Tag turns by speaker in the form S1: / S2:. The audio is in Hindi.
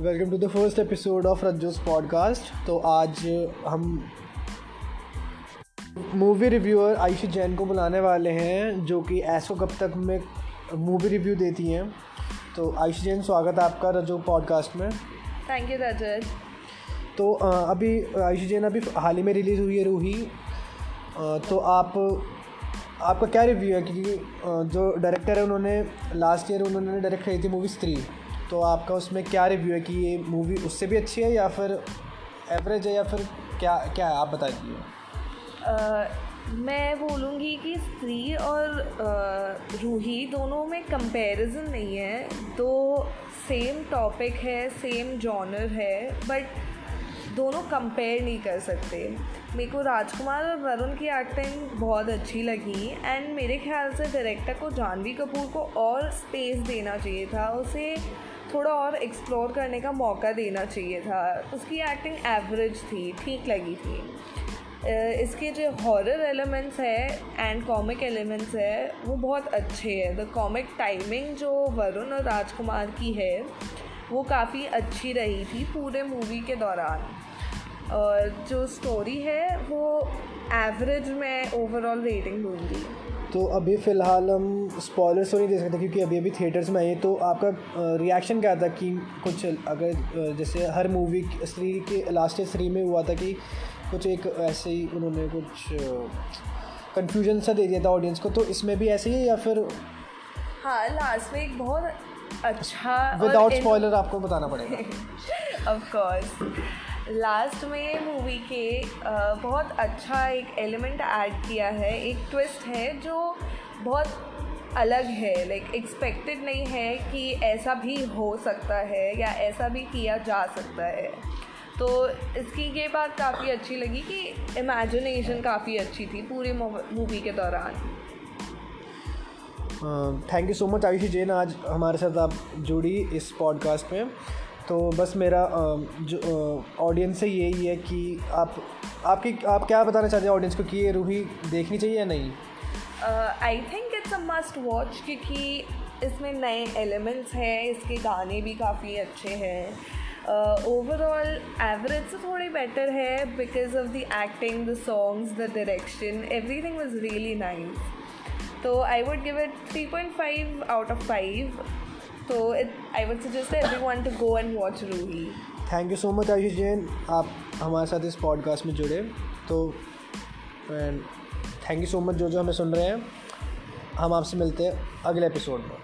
S1: Welcome to the first episode of Rajju's podcast. तो आज हम मूवी रिव्यूअर आयुषी जैन को बुलाने वाले हैं जो कि ऐसो कब तक में मूवी रिव्यू देती हैं। तो आयुषी जैन स्वागत है आपका रजो पॉडकास्ट में।
S2: थैंक यू रजत
S1: तो अभी आयुषी जैन अभी हाल ही में रिलीज़ हुई है रूही। तो आप आपका क्या रिव्यू है? क्योंकि जो डायरेक्टर है उन्होंने लास्ट ईयर उन्होंने डायरेक्ट करी थी मूवी स्त्री तो आपका उसमें क्या रिव्यू है कि ये मूवी उससे भी अच्छी है या फिर एवरेज है या फिर क्या क्या है? आप बता दीजिए।
S2: मैं बोलूँगी कि स्त्री और uh, रूही दोनों में कंपैरिजन नहीं है। दो सेम टॉपिक है सेम जॉनर है बट दोनों कंपेयर नहीं कर सकते। मेरे को राजकुमार और वरुण की एक्टिंग बहुत अच्छी लगी एंड मेरे ख्याल से डायरेक्टर को जानवी कपूर को और स्पेस देना चाहिए था। उसे थोड़ा और एक्सप्लोर करने का मौका देना चाहिए था। उसकी एक्टिंग एवरेज थी, ठीक लगी थी। इसके जो हॉरर एलिमेंट्स है एंड कॉमिक एलिमेंट्स है, वो बहुत अच्छे हैं। द कॉमिक टाइमिंग जो वरुण और राजकुमार की है, वो काफ़ी अच्छी रही थी पूरे मूवी के दौरान। और जो स्टोरी है, वो एवरेज में ओवरऑल रेटिंग दूँगी।
S1: तो अभी फ़िलहाल हम स्पॉयलर्स तो नहीं दे सकते क्योंकि अभी अभी थिएटर्स में आई है। तो आपका रिएक्शन क्या था कि कुछ अगर जैसे हर मूवी स्त्री के लास्ट स्त्री में हुआ था कि कुछ एक ऐसे ही उन्होंने कुछ कंफ्यूजन सा दे दिया था ऑडियंस को। तो इसमें भी ऐसे ही है या फिर
S2: हाँ लास्ट में एक बहुत अच्छा
S1: विदाउट स्पॉयलर आपको बताना पड़ेगा।
S2: ऑफ़ कोर्स लास्ट में मूवी के बहुत अच्छा एक एलिमेंट ऐड किया है, एक ट्विस्ट है जो बहुत अलग है। लाइक एक्सपेक्टेड नहीं है कि ऐसा भी हो सकता है या ऐसा भी किया जा सकता है। तो इसकी ये बात काफ़ी अच्छी लगी कि इमेजिनेशन काफ़ी अच्छी थी पूरी मूवी के दौरान।
S1: Thank you so much Ayushi Jain, आज हमारे साथ आप जुड़ी इस पॉडकास्ट में। तो बस मेरा जो ऑडियंस से यही है कि आप, आपकी, आप क्या बताना चाहते हैं ऑडियंस को कि ये रूही देखनी चाहिए या नहीं?
S2: I think it's a must watch क्योंकि इसमें नए एलिमेंट्स हैं, इसके गाने भी काफ़ी अच्छे हैं। ओवरऑल एवरेज से थोड़ी बेटर है because of the acting the songs the direction everything was really nice तो I would give it three point five out of five तो I would suggest everyone to go and watch Roohi
S1: thank you so much Ayush Jain आप हमारे साथ इस पॉडकास्ट में जुड़े। तो and thank you so much जो जो हमें सुन रहे हैं। हम आपसे मिलते हैं अगले एपिसोड में।